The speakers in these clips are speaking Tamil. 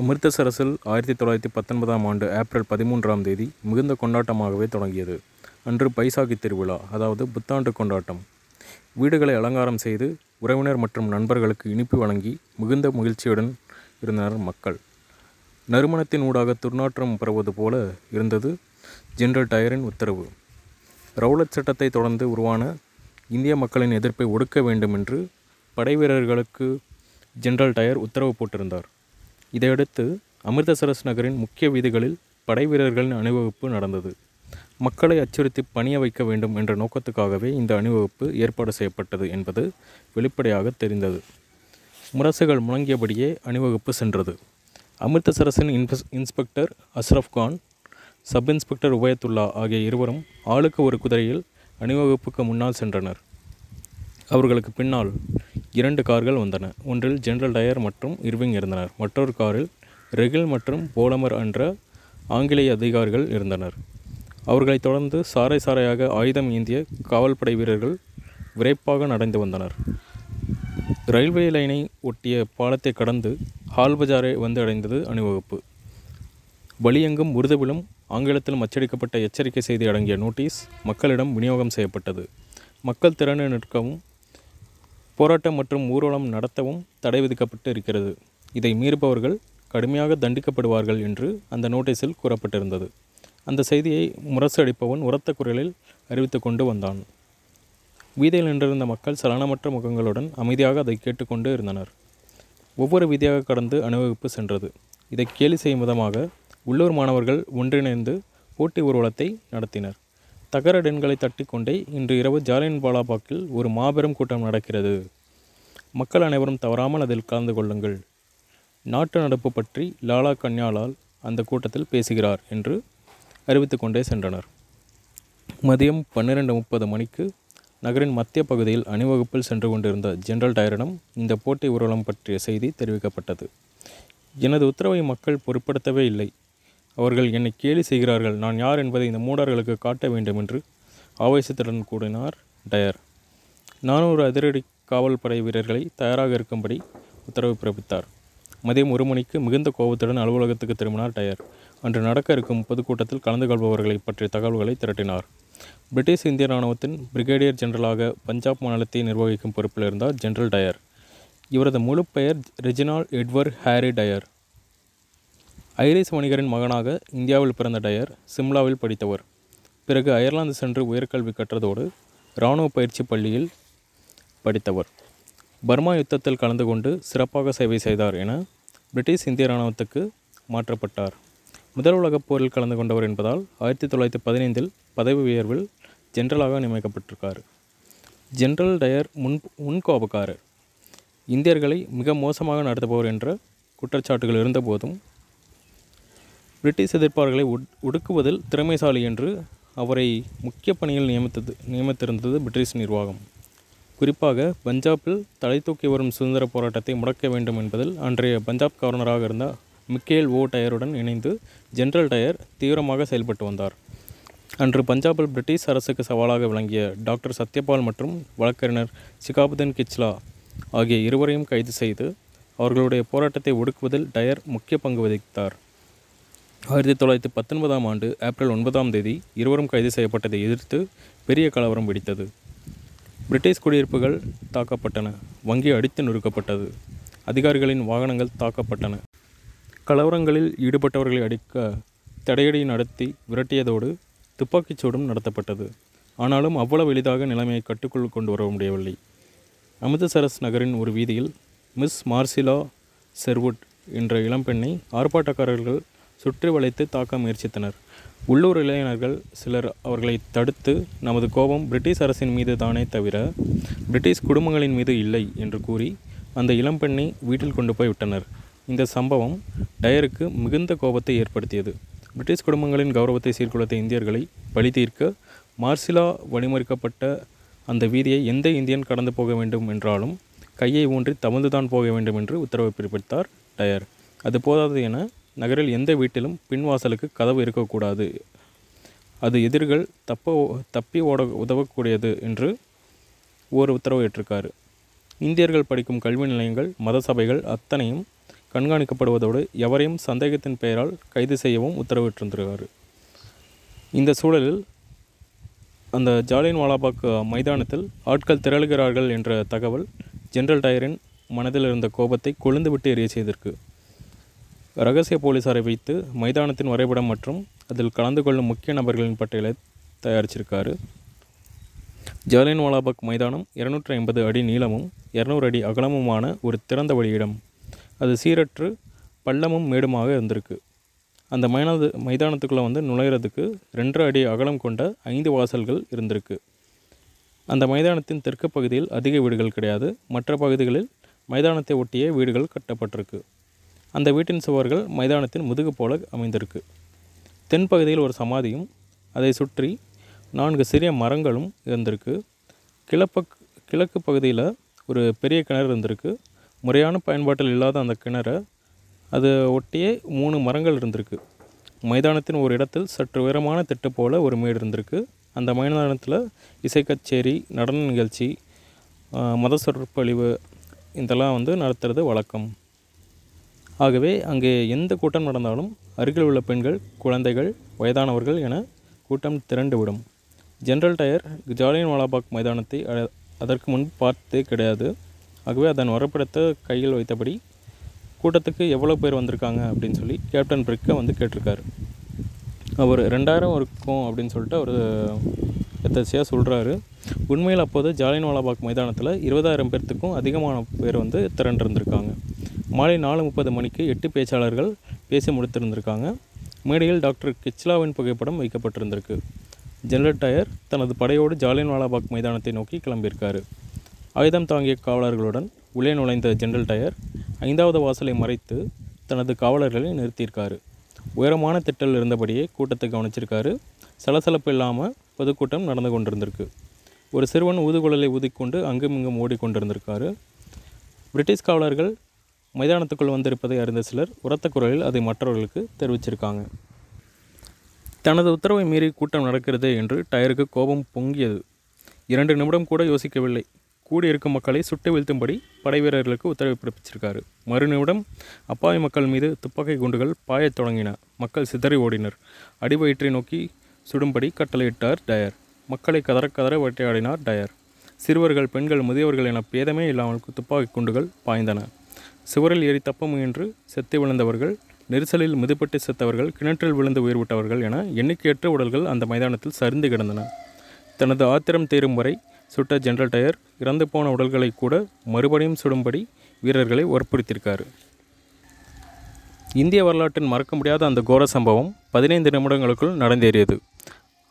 அமிர்தசரஸில் ஆயிரத்தி தொள்ளாயிரத்தி பத்தொன்பதாம் ஆண்டு ஏப்ரல் பதிமூன்றாம் தேதி மிகுந்த கொண்டாட்டமாகவே தொடங்கியது. அன்று பைசாகி திருவிழா அதாவது புத்தாண்டு கொண்டாட்டம். வீடுகளை அலங்காரம் செய்து உறவினர் மற்றும் நண்பர்களுக்கு இனிப்பு வழங்கி மிகுந்த மகிழ்ச்சியுடன் இருந்தனர் மக்கள். நறுமணத்தின் ஊடாக துர்நாற்றம் பரவுவது போல இருந்தது ஜெனரல் டயரின் உத்தரவு. ரவுலட் சட்டத்தை தொடர்ந்து உருவான இந்திய மக்களின் எதிர்ப்பை ஒடுக்க வேண்டும் என்று படைவீரர்களுக்கு ஜெனரல் டயர் உத்தரவு போட்டிருந்தார். இதையடுத்து அமிர்தசரஸ் நகரின் முக்கிய வீதிகளில் படைவீரர்களின் அணிவகுப்பு நடந்தது. மக்களை அச்சுறுத்தி பணிய வைக்க வேண்டும் என்ற நோக்கத்துக்காகவே இந்த அணிவகுப்பு ஏற்பாடு செய்யப்பட்டது என்பது வெளிப்படையாக தெரிந்தது. முரசுகள் முழங்கியபடியே அணிவகுப்பு சென்றது. அமிர்தசரஸின் இன்ஸ் inspector Ashraf Khan sub inspector Ubaidullah ஆகிய இருவரும் ஆளுக்கு ஒரு குதிரையில் அணிவகுப்புக்கு முன்னால் சென்றனர். அவர்களுக்கு பின்னால் இரண்டு கார்கள் வந்தன. ஒன்றில் ஜெனரல் டயர் மற்றும் இர்விங் இருந்தனர். மற்றொரு காரில் ரெகில் மற்றும் போலமர் என்ற ஆங்கிலேய அதிகாரிகள் இருந்தனர். அவர்களைத் தொடர்ந்து சாறை சாறையாக ஆயுதம் ஏந்திய காவல்படை வீரர்கள் விரைப்பாக நடந்து வந்தனர். ரயில்வே லைனை ஒட்டிய பாலத்தை கடந்து ஹால் பஜாரை வந்து அடைந்தது அணிவகுப்பு. வழியெங்கும் உருதுவிலும் ஆங்கிலத்தில் அச்சடிக்கப்பட்ட எச்சரிக்கை செய்தி அடங்கிய நோட்டீஸ் மக்களிடம் விநியோகம் செய்யப்பட்டது. மக்கள் திறனை நிற்கவும் போராட்டம் மற்றும் ஊர்வலம் நடத்தவும் தடை விதிக்கப்பட்டு இருக்கிறது. இதை மீறுபவர்கள் கடுமையாக தண்டிக்கப்படுவார்கள் என்று அந்த நோட்டீஸில் கூறப்பட்டிருந்தது. அந்த செய்தியை முரசு அடிப்பவன் உரத்த குரலில் அறிவித்து கொண்டு வந்தான். வீதியில் நின்றிருந்த மக்கள் சலனமற்ற முகங்களுடன் அமைதியாக அதை கேட்டுக்கொண்டு இருந்தனர். ஒவ்வொரு வீதியாக கடந்து அணிவகுப்பு சென்றது. இதை கேலி செய்யும் விதமாக உள்ளூர் மாணவர்கள் ஒன்றிணைந்து போட்டி ஊர்வலத்தை நடத்தினர். தகர டென்களை தட்டிக்கொண்டே இன்று இரவு ஜாலியன் வாலாபாக்கில் ஒரு மாபெரும் கூட்டம் நடக்கிறது. மக்கள் அனைவரும் தவறாமல் அதில் கலந்து கொள்ளுங்கள். நாட்டு நடப்பு பற்றி லாலா கன்யாலால் அந்த கூட்டத்தில் பேசுகிறார் என்று அறிவித்து கொண்டே சென்றனர். மதியம் பன்னிரெண்டு முப்பது மணிக்கு நகரின் மத்திய பகுதியில் அணிவகுப்பில் சென்று கொண்டிருந்த ஜெனரல் டயரிடம் இந்த போட்டி ஊர்வலம் பற்றிய செய்தி தெரிவிக்கப்பட்டது. எனது உத்தரவை மக்கள் பொருட்படுத்தவே இல்லை. அவர்கள் என்னை கேலி செய்கிறார்கள். நான் யார் என்பதை இந்த மூடார்களுக்கு காட்ட வேண்டும் என்று ஆவேசத்துடன் கூறினார் டயர். நானூறு அதிரடி காவல் படை வீரர்களை தயாராக இருக்கும்படி உத்தரவு பிறப்பித்தார். மதியம் ஒரு மணிக்கு மிகுந்த கோபத்துடன் அலுவலகத்துக்கு திரும்பினார் டயர். அன்று நடக்க இருக்கும் பொதுக்கூட்டத்தில் கலந்து கொள்பவர்களை பற்றிய தகவல்களை திரட்டினார். பிரிட்டிஷ் இந்திய இராணுவத்தின் பிரிகேடியர் ஜெனரலாக பஞ்சாப் மாநிலத்தை நிர்வகிக்கும் பொறுப்பில் இருந்தார் ஜெனரல் டயர். இவரது முழு பெயர் Reginald Edward Harry Dyer. Irish வணிகரின் மகனாக இந்தியாவில் பிறந்த டயர் சிம்லாவில் படித்தவர். பிறகு அயர்லாந்து சென்று உயர்கல்வி கற்றதோடு இராணுவ பயிற்சி பள்ளியில் படித்தவர். பர்மா யுத்தத்தில் கலந்து கொண்டு சிறப்பாக சேவை செய்தார் என பிரிட்டிஷ் இந்திய இராணுவத்துக்கு மாற்றப்பட்டார். முதல் உலகப் போரில் கலந்து கொண்டவர் என்பதால் ஆயிரத்தி தொள்ளாயிரத்தி பதினைந்தில் பதவி உயர்வில் ஜென்ரலாக நியமிக்கப்பட்டிருக்கார். ஜென்ரல் டயர் முன் முன்கோபக்காரர். இந்தியர்களை மிக மோசமாக நடத்துபவர் என்ற குற்றச்சாட்டுகள் இருந்தபோதும் பிரிட்டிஷ் எதிர்ப்பாளர்களை உட் ஒடுக்குவதில் திறமைசாலி என்று அவரை முக்கிய பணியில் நியமித்தது நியமித்திருந்தது பிரிட்டிஷ் நிர்வாகம். குறிப்பாக பஞ்சாபில் தலை தூக்கி வரும் சுதந்திர போராட்டத்தை முடக்க வேண்டும் என்பதில் அன்றைய பஞ்சாப் கவர்னராக இருந்த மிக்கேல் ஓ டயருடன் இணைந்து ஜெனரல் டயர் தீவிரமாக செயல்பட்டு வந்தார். அன்று பஞ்சாபில் பிரிட்டிஷ் அரசுக்கு சவாலாக விளங்கிய டாக்டர் சத்யபால் மற்றும் வழக்கறிஞர் சிகாபுதீன் கிச்லா ஆகிய இருவரையும் கைது செய்து அவர்களுடைய போராட்டத்தை ஒடுக்குவதில் டயர் முக்கிய பங்கு வகித்தார். ஆயிரத்தி தொள்ளாயிரத்தி பத்தொன்பதாம் ஆண்டு ஏப்ரல் ஒன்பதாம் தேதி இருவரும் கைது செய்யப்பட்டதை எதிர்த்து பெரிய கலவரம் வெடித்தது. பிரிட்டிஷ் குடியிருப்புகள் தாக்கப்பட்டன. வங்கி அடித்து நொறுக்கப்பட்டது. அதிகாரிகளின் வாகனங்கள் தாக்கப்பட்டன. கலவரங்களில் ஈடுபட்டவர்களை அடிக்க தடையடி நடத்தி விரட்டியதோடு துப்பாக்கிச் சூடும் நடத்தப்பட்டது. ஆனாலும் அவ்வளவு எளிதாக நிலைமையை கட்டுக்குள் கொண்டு வர முடியவில்லை. அமிர்தசரஸ் நகரின் ஒரு வீதியில் மிஸ் மார்சிலா செர்வுட் என்ற இளம்பெண்ணை ஆர்ப்பாட்டக்காரர்கள் சுற்றி வளைத்து தாக்க முயற்சித்தனர். உள்ளூர் இளைஞர்கள் சிலர் அவர்களை தடுத்து நமது கோபம் பிரிட்டிஷ் அரசின் மீது தானே தவிர பிரிட்டிஷ் குடும்பங்களின் மீது இல்லை என்று கூறி அந்த இளம்பெண்ணை வீட்டில் கொண்டு போய் விட்டனர். இந்த சம்பவம் டயருக்கு மிகுந்த கோபத்தை ஏற்படுத்தியது. பிரிட்டிஷ் குடும்பங்களின் கௌரவத்தை சீர்குலைத்த இந்தியர்களை பழி தீர்க்க மார்சிலா வழிமறிக்கப்பட்ட அந்த வீதியை எந்த இந்தியன் கடந்து போக வேண்டும் என்றாலும் கையை ஊன்றி தவழ்ந்துதான் போக வேண்டும் என்று உத்தரவு பிறப்பித்தார் டயர். அது போதாது என நகரில் எந்த வீட்டிலும் பின்வாசலுக்கு கதவு இருக்கக்கூடாது. அது எதிரிகள் தப்ப தப்பி ஓட உதவக்கூடியது என்று ஒரு உத்தரவேற்றிருக்கார் இந்தியர்கள் படிக்கும் கல்வி நிலையங்கள் மத சபைகள் அத்தனையும் கண்காணிக்கப்படுவதோடு எவரையும் சந்தேகத்தின் பெயரால் கைது செய்யவும் உத்தரவிட்டிருந்திருக்கார் இந்த சூழலில் அந்த ஜாலியன் வாலாபாக் மைதானத்தில் ஆட்கள் திரளுகிறார்கள் என்ற தகவல் ஜெனரல் டயரின் மனதில் இருந்த கோபத்தை கொழுந்து விட்டு எரிய செய்திருக்கு ரகசிய போலீஸாரை வைத்து மைதானத்தின் வரைபடம் மற்றும் அதில் கலந்து கொள்ளும் முக்கிய நபர்களின் பட்டியலை தயாரிச்சிருக்காரு. ஜாலியன் வாலாபாக் மைதானம் இருநூற்றி ஐம்பது அடி நீளமும் இரநூறு அடி அகலமுமான ஒரு திறந்த வழியிடம் அது சீரற்று பள்ளமும் மேடுமாக இருந்திருக்கு. அந்த மைனது மைதானத்துக்குள்ளே வந்து நுழையிறதுக்கு ரெண்டரை அடி அகலம் கொண்ட ஐந்து வாசல்கள் இருந்திருக்கு. அந்த மைதானத்தின் தெற்கு பகுதியில் அதிக வீடுகள் கிடையாது. மற்ற பகுதிகளில் மைதானத்தை ஒட்டிய வீடுகள் கட்டப்பட்டிருக்கு. அந்த வீட்டின் சுவர்கள் மைதானத்தின் முதுகு போல அமைந்திருக்கு. தென்பகுதியில் ஒரு சமாதியும் அதை சுற்றி நான்கு சிறிய மரங்களும் இருந்திருக்கு. கிழப்பக் கிழக்கு பகுதியில் ஒரு பெரிய கிணறு இருந்திருக்கு. முறையான பயன்பாட்டில் இல்லாத அந்த கிணறு அது ஒட்டியே மூணு மரங்கள் இருந்திருக்கு. மைதானத்தின் ஒரு இடத்தில் சற்று உயரமான திட்டு போல ஒரு மேடு இருந்திருக்கு. அந்த மைதானத்தில் இசை கச்சேரி நடன நிகழ்ச்சி மத சொற்பொழிவு இதெல்லாம் வந்து நடத்துறது வழக்கம். ஆகவே அங்கே எந்த கூட்டம் நடந்தாலும் அருகில் உள்ள பெண்கள் குழந்தைகள் வயதானவர்கள் என கூட்டம் திரண்டுவிடும். ஜெனரல் டயர் ஜாலியன் வாலாபாக் மைதானத்தை அதற்கு முன் பார்த்தே கிடையாது. ஆகவே அதன் வரப்படத்தை கையில் வைத்தபடி கூட்டத்துக்கு எவ்வளோ பேர் வந்திருக்காங்க? அப்படின்னு சொல்லி கேப்டன் பிரிக்கை வந்து கேட்டிருக்காரு. அவர் ரெண்டாயிரம் இருக்கும் அப்படின்னு சொல்லிட்டு அவர் எதாச்சியாக சொல்கிறாரு உண்மையில் அப்போது ஜாலியன் வாலாபாக் மைதானத்தில் இருபதாயிரம் பேர்த்துக்கும் அதிகமான பேர் வந்து திரண்டிருந்திருக்காங்க. மாலை நாலு முப்பது மணிக்கு எட்டு பேச்சாளர்கள் பேசி முடித்திருந்திருக்காங்க. மேடையில் டாக்டர் கிச்லாவின் புகைப்படம் வைக்கப்பட்டிருந்திருக்கு. ஜெனரல் டயர் தனது படையோடு ஜாலியன்வாலாபாக் மைதானத்தை நோக்கி கிளம்பியிருக்காரு. ஆயுதம் தாங்கிய காவலர்களுடன் உள்ளே நுழைந்த ஜெனரல் டயர் ஐந்தாவது வாசலை மறைத்து தனது காவலர்களை நிறுத்தியிருக்காரு. உயரமான திட்டல் இருந்தபடியே கூட்டத்தை கவனிச்சிருக்காரு. சலசலப்பு இல்லாமல் பொதுக்கூட்டம் நடந்து கொண்டிருந்திருக்கு. ஒரு சிறுவன் ஊதுகுழலை ஊதிக்கொண்டு அங்கும் இங்கும் ஓடிக்கொண்டிருந்திருக்காரு. பிரிட்டிஷ் காவலர்கள் மைதானத்துக்குள் வந்திருப்பதை அறிந்த சிலர் உரத்த குரலில் அதை மற்றவர்களுக்கு தெரிவிச்சிருக்காங்க. தனது உத்தரவை மீறி கூட்டம் நடக்கிறதே என்று டயருக்கு கோபம் பொங்கியது. இரண்டு நிமிடம் கூட யோசிக்கவில்லை. கூடியிருக்கும் மக்களை சுட்டு வீழ்த்தும்படி படை வீரர்களுக்கு உத்தரவு பிறப்பிச்சிருக்காரு. மறு நிமிடம் அப்பாவி மக்கள் மீது துப்பாக்கி குண்டுகள் பாயத் தொடங்கின. மக்கள் சிதறி ஓடினர். அடிவயிற்றை நோக்கி சுடும்படி கட்டளையிட்டார் டயர். மக்களை கதற கதற வேட்டையாடினார் டயர். சிறுவர்கள் பெண்கள் முதியவர்கள் என பேதமே இல்லாமல் துப்பாக்கி குண்டுகள் பாய்ந்தன. சுவரில் ஏறி தப்ப முயன்று செத்து விழுந்தவர்கள் நெரிசலில் மிதுப்பட்டு செத்தவர்கள் கிணற்றில் விழுந்து உயிர் விட்டவர்கள் என எண்ணிக்கையற்ற உடல்கள் அந்த மைதானத்தில் சரிந்து கிடந்தன. தனது ஆத்திரம் தீரும் வரை சுட்ட ஜெனரல் டயர் இறந்து போன உடல்களை கூட மறுபடியும் சுடும்படி வீரர்களை வற்புறுத்தியிருக்காரு. இந்திய வரலாற்றின் மறக்க முடியாத அந்த கோர சம்பவம் பதினைந்து நிமிடங்களுக்குள் நடந்தேறியது.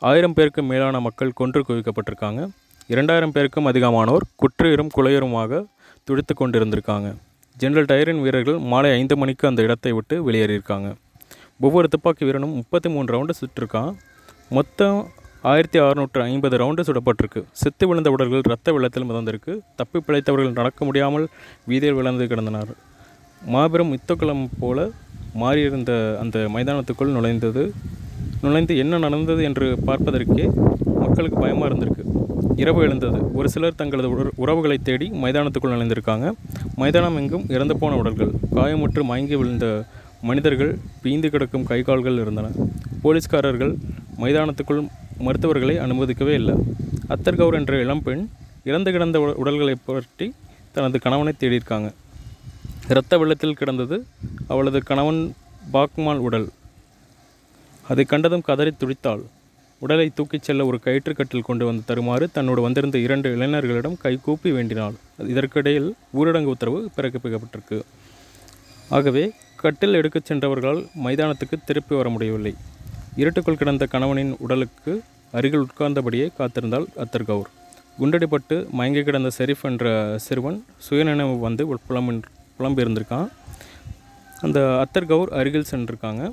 ஆயிரம் பேருக்கு மேலான மக்கள் கொன்று குவிக்கப்பட்டிருக்காங்க. இரண்டாயிரம் பேருக்கும் அதிகமானோர் குற்றுயிரும் குலையருமாக துடித்து கொண்டிருந்திருக்காங்க. ஜெனரல் டயரின் வீரர்கள் மாலை ஐந்து மணிக்கு அந்த இடத்தை விட்டு வெளியேறியிருக்காங்க. ஒவ்வொரு துப்பாக்கி வீரனும் முப்பத்தி மூணு ரவுண்டு சுட்டிருக்கான். மொத்தம் ஆயிரத்தி அறுநூற்று ஐம்பது ரவுண்டு சுடப்பட்டிருக்கு. செத்து விழுந்த உடல்கள் இரத்த வெள்ளத்தில் மிதந்திருக்கு. தப்பி பிழைத்தவர்கள் நடக்க முடியாமல் வீதியில் விழுந்து கிடந்தனர். மாபெரும் யுத்தக்குளம் போல மாறியிருந்த அந்த மைதானத்துக்குள் நுழைந்தது. நுழைந்து என்ன நடந்தது என்று பார்ப்பதற்கே மக்களுக்கு பயமாக இருந்திருக்கு. இரவு எழுந்தது. ஒரு சிலர் தங்களது உறவுகளை தேடி மைதானத்துக்குள் நுழைந்திருக்காங்க. மைதானம் எங்கும் இறந்து போன உடல்கள். காயமுற்று மயங்கி விழுந்த மனிதர்கள் பீந்து கிடக்கும் கை கால்கள் இருந்தன. போலீஸ்காரர்கள் மைதானத்துக்குள் மருத்துவர்களை அனுமதிக்கவே இல்லை. அத்தர் கவுர் என்ற இளம்பெண் இறந்து கிடந்த உட- உடல்களை பற்றி தனது கணவனை தேடியிருக்காங்க. இரத்த வெள்ளத்தில் கிடந்தது அவளது கணவன் பாக்மால் உடல். அதை கண்டதும் கதறி துடித்தாள். உடலை தூக்கிச் செல்ல ஒரு கயிற்றுக்கட்டில் கொண்டு வந்து தருமாறு தன்னோடு வந்திருந்த இரண்டு இளைஞர்களிடம் கைகூப்பி வேண்டினாள். இதற்கிடையில் ஊரடங்கு உத்தரவு பிறப்பிக்கப்பட்டிருக்கு. ஆகவே கட்டில் எடுக்கச் சென்றவர்களால் மைதானத்துக்கு திருப்பி வர முடியவில்லை. இருட்டுக்குள் கிடந்த கணவனின் உடலுக்கு அருகில் உட்கார்ந்தபடியே காத்திருந்தாள் அத்தர் கவுர். குண்டடிப்பட்டு மயங்கி கிடந்த செரிஃப் என்ற சிறுவன் சுயநினைவு வந்து உள் புலம்பின் புலம்பியிருந்திருக்கான். அந்த அத்தர் கவுர் அருகில் சென்றிருக்காங்க.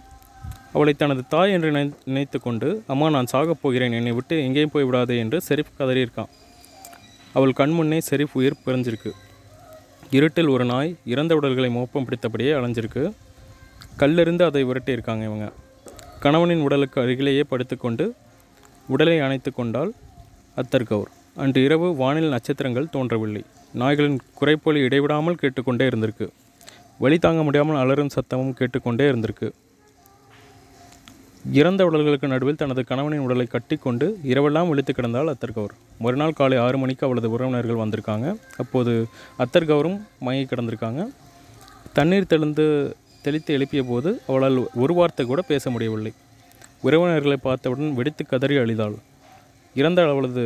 அவளை தனது தாய் என்று நினை நினைத்து கொண்டு அம்மா நான் சாகப் போகிறேன். என்னை விட்டு எங்கேயும் போய் விடாதே என்று செரிப் கதறியிருக்கான். அவள் கண்முன்னே செரிப் உயிர் பிறஞ்சிருக்கு இருட்டில் ஒரு நாய் இறந்த உடல்களை மோப்பம் பிடித்தபடியே அலைஞ்சிருக்கு. கல்லிருந்து அதை விரட்டியிருக்காங்க இவங்க. கணவனின் உடலுக்கு அருகிலேயே படுத்துக்கொண்டு உடலை அணைத்து கொண்டால் அத்தர் கவுர் அன்று இரவு வானில் நட்சத்திரங்கள் தோன்றவில்லை. நாய்களின் குறைப்பொலி இடைவிடாமல் கேட்டுக்கொண்டே இருந்திருக்கு. வழி தாங்க முடியாமல் அலறும் சத்தமும் கேட்டுக்கொண்டே இருந்திருக்கு. இறந்த உடல்களுக்கு நடுவில் தனது கணவனின் உடலை கட்டிக்கொண்டு இரவெல்லாம் விழித்து கிடந்தால் அத்தர் கவுர். மறுநாள் காலை ஆறு மணிக்கு அவளது உறவினர்கள் வந்திருக்காங்க. அப்போது அத்தர் கவுரும் மயங்கி கிடந்திருக்காங்க. தண்ணீர் தெளிந்து தெளித்து எழுப்பிய போது அவளால் ஒரு வார்த்தை கூட பேச முடியவில்லை. உறவினர்களை பார்த்தவுடன் வெடித்து கதறி அழிதாள். இறந்த அவளது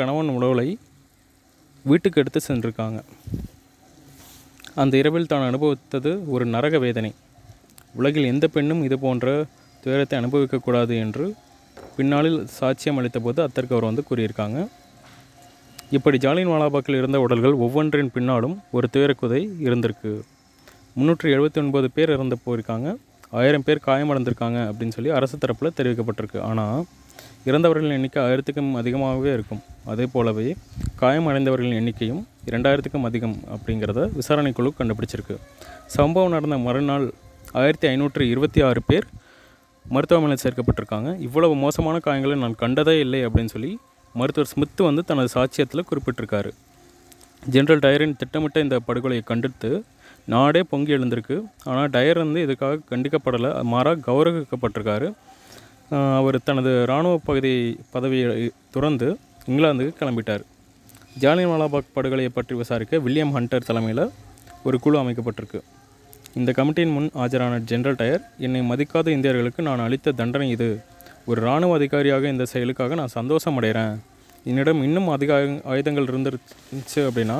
கணவன் உடலை வீட்டுக்கு எடுத்து சென்றிருக்காங்க. அந்த இரவில் தான் அனுபவித்தது ஒரு நரக வேதனை. உலகில் எந்த பெண்ணும் இது போன்ற துயரத்தை அனுபவிக்கக்கூடாது என்று பின்னாளில் சாட்சியம் அளித்தபோது அத்தர்க்கு அவர் வந்து கூறியிருக்காங்க. இப்படி ஜாலியன் வாலாபாக்கில் இருந்த உடல்கள் ஒவ்வொன்றின் பின்னாலும் ஒரு துயரக்குதை இருந்திருக்கு. முந்நூற்றி எழுபத்தி ஒன்பது பேர் இறந்து போயிருக்காங்க. ஆயிரம் பேர் காயமடைந்திருக்காங்க அப்படின்னு சொல்லி அரசு தரப்பில் தெரிவிக்கப்பட்டிருக்கு. ஆனால் இறந்தவர்களின் எண்ணிக்கை ஆயிரத்துக்கும் அதிகமாகவே இருக்கும். அதே போலவே காயமடைந்தவர்களின் எண்ணிக்கையும் இரண்டாயிரத்துக்கும் அதிகம் அப்படிங்கிறத விசாரணைக்குழு கண்டுபிடிச்சிருக்கு. சம்பவம் நடந்த மறுநாள் ஆயிரத்தி ஐநூற்றி இருபத்தி ஆறு பேர் மருத்துவமனையில் சேர்க்கப்பட்டிருக்காங்க. இவ்வளவு மோசமான காயங்களை நான் கண்டதே இல்லை அப்படின்னு சொல்லி மருத்துவர் ஸ்மித் வந்து தனது சாட்சியத்தில் குறிப்பிட்டிருக்காரு. ஜென்ரல் டயரின் திட்டமிட்ட இந்த படுகொலையை கண்டித்து நாடே பொங்கி எழுந்திருக்கு. ஆனால் டயர் வந்து இதுக்காக கண்டிக்கப்படலை மாறாக கௌரவிக்கப்பட்டிருக்காரு. அவர் தனது இராணுவ பகுதி பதவியை துறந்து இங்கிலாந்துக்கு கிளம்பிட்டார். ஜாலியன் வாலாபாக் படுகொலையை பற்றி விசாரிக்க வில்லியம் ஹண்டர் தலைமையில் ஒரு குழு அமைக்கப்பட்டிருக்கு. இந்த கமிட்டியின் முன் ஆஜரான ஜெனரல் டயர் என்னை மதிக்காத இந்தியர்களுக்கு நான் அளித்த தண்டனை இது. ஒரு இராணுவ அதிகாரியாக இந்த செயலுக்காக நான் சந்தோஷம் அடைகிறேன். என்னிடம் இன்னும் அதிக ஆயுதங்கள் இருந்துருச்சு அப்படின்னா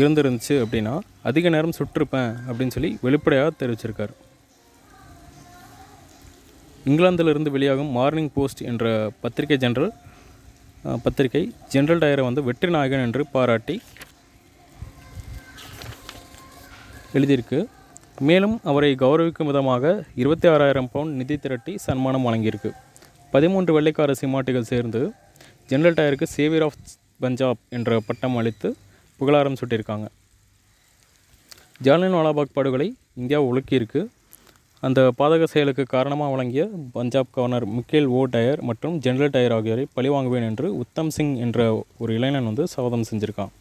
இருந்திருந்துச்சு அப்படின்னா அதிக நேரம் சுற்றிருப்பேன் அப்படின்னு சொல்லி வெளிப்படையாக தெரிவிச்சிருக்கார். இங்கிலாந்திலிருந்து வெளியாகும் மார்னிங் போஸ்ட் என்ற பத்திரிகை ஜெனரல் பத்திரிகை ஜெனரல் டயரை வந்து வெற்றி நாயகன் என்று பாராட்டி எழுதியிருக்கு. மேலும் அவரை கௌரவிக்கும் விதமாக இருபத்தி ஆறாயிரம் பவுண்ட் நிதி திரட்டி சன்மானம் வழங்கியிருக்கு. பதிமூன்று வெள்ளைக்கார சிமாட்டிகள் சேர்ந்து ஜெனரல் டயருக்கு சேவியர் ஆஃப் பஞ்சாப் என்ற பட்டம் அளித்து புகழாரம் சுட்டியிருக்காங்க. ஜாலியன் வாலாபாக் படுகொலை இந்தியா உலுக்கியிருக்கு அந்த பாதக செயலுக்கு காரணமாக வழங்கிய Punjab governor Michael O Dyer மற்றும் ஜெனரல் டயர் ஆகியோரை பழிவாங்குவேன் என்று உத்தம் சிங் என்ற ஒரு இளைஞன் வந்து சபதம் செஞ்சுருக்கான்.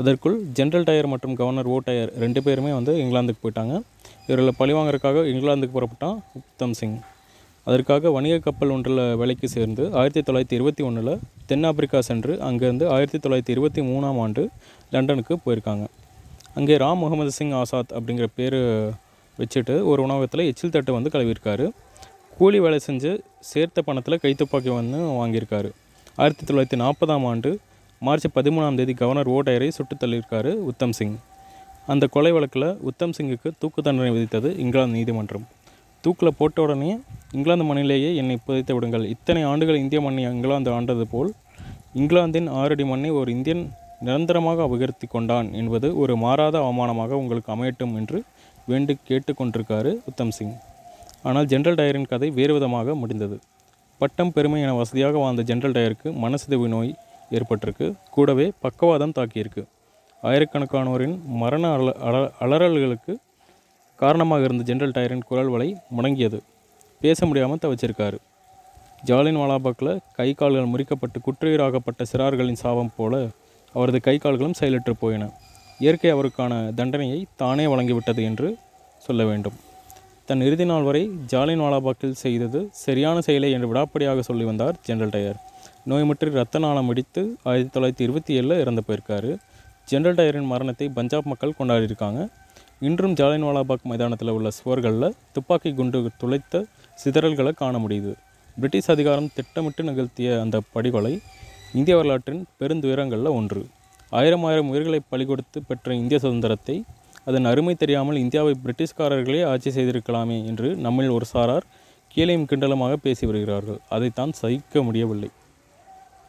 அதற்குள் ஜென்ரல் டயர் மற்றும் கவர்னர் ஓ டயர் ரெண்டு பேருமே வந்து இங்கிலாந்துக்கு போயிட்டாங்க. இவர்களை பழிவாங்கறதுக்காக இங்கிலாந்துக்கு புறப்பட்டான் உத்தம் சிங். அதற்காக வணிக கப்பல் ஒன்றில் வேலைக்கு சேர்ந்து ஆயிரத்தி தொள்ளாயிரத்தி இருபத்தி ஒன்றில் தென்னாப்பிரிக்கா சென்று அங்கேருந்து ஆயிரத்தி தொள்ளாயிரத்தி இருபத்தி மூணாம் ஆண்டு லண்டனுக்கு போயிருக்காங்க. அங்கே ராம் முகமது சிங் ஆசாத் அப்படிங்கிற பேர் வச்சுட்டு ஒரு உணவகத்தில் எச்சில் தட்டு வந்து கழுவியிருக்காரு. கூலி வேலை செஞ்சு சேர்த்த பணத்தில் கைத்துப்பாக்கி வந்து வாங்கியிருக்காரு. ஆயிரத்தி தொள்ளாயிரத்தி நாற்பதாம் ஆண்டு மார்ச் பதிமூணாம் தேதி கவர்னர் ஓ டயரை சுட்டுத் தள்ளியிருக்காரு உத்தம் சிங். அந்த கொலை வழக்கில் உத்தம் சிங்குக்கு தூக்கு தண்டனை விதித்தது இங்கிலாந்து நீதிமன்றம். தூக்கில் போட்ட உடனே இங்கிலாந்து மண்ணிலேயே என்னை புதைத்து விடுங்கள். இத்தனை ஆண்டுகள் இந்திய மண்ணை இங்கிலாந்து ஆண்டது போல் இங்கிலாந்தின் ஆறடி மண்ணை ஒரு இந்தியன் நிரந்தரமாக அபகரித்து கொண்டான் என்பது ஒரு மாறாத அவமானமாக உங்களுக்கு அமையட்டும் என்று வேண்டு கேட்டுக்கொண்டிருக்காரு உத்தம் சிங். ஆனால் ஜென்ரல் டயரின் கதை வேறு விதமாக முடிந்தது. பட்டம் பெருமை என வசதியாக வாழ்ந்த ஜென்ரல் டயருக்கு மனசிதைவு நோய் ஏற்பட்டிருக்கு. கூடவே பக்கவாதம் தாக்கியிருக்கு. ஆயிரக்கணக்கானோரின் மரண அல அல- அலறல்களுக்கு காரணமாக இருந்த ஜென்ரல் டயரின் குரல் வலை முடங்கியது பேச முடியாமல் தவிச்சிருக்காரு. ஜாலின் வாலாபாக்கில் கை கால்கள் முறிக்கப்பட்டு குற்றுயிராகப்பட்ட சிறார்களின் சாபம் போல அவரது கை கால்களும் செயலற்று போயின. இயற்கை அவருக்கான தண்டனையை தானே வழங்கிவிட்டது என்று சொல்ல வேண்டும். தன் இறுதி நாள் வரை ஜாலின் வாலாபாக்கில் செய்தது சரியான செயலை என்று விடாப்படியாக சொல்லி வந்தார் ஜெனரல் டயர் நோய்முற்றி ரத்த நாளம் அடித்து ஆயிரத்தி தொள்ளாயிரத்தி இருபத்தி ஏழில் இறந்து போயிருக்காரு. ஜெனரல் டயரின் மரணத்தை பஞ்சாப் மக்கள் கொண்டாடியிருக்காங்க. இன்றும் ஜாலியன்வாலாபாக் மைதானத்தில் உள்ள சுவர்களில் துப்பாக்கி குண்டு துளைத்த சிதறல்களை காண முடியுது. பிரிட்டிஷ் அதிகாரம் திட்டமிட்டு நிகழ்த்திய அந்த படுகொலை இந்திய வரலாற்றின் பெருந்துயரங்களில் ஒன்று. ஆயிரம் ஆயிரம் உயிர்களை பலிகொடுத்து பெற்ற இந்திய சுதந்திரத்தை அதன் அருமை தெரியாமல் இந்தியாவை பிரிட்டிஷ்காரர்களே ஆட்சி செய்திருக்கலாமே என்று நம்மில் ஒரு சாரார் கீழையும் கிண்டலுமாக பேசி வருகிறார்கள். அதைத்தான் சகிக்க முடியவில்லை.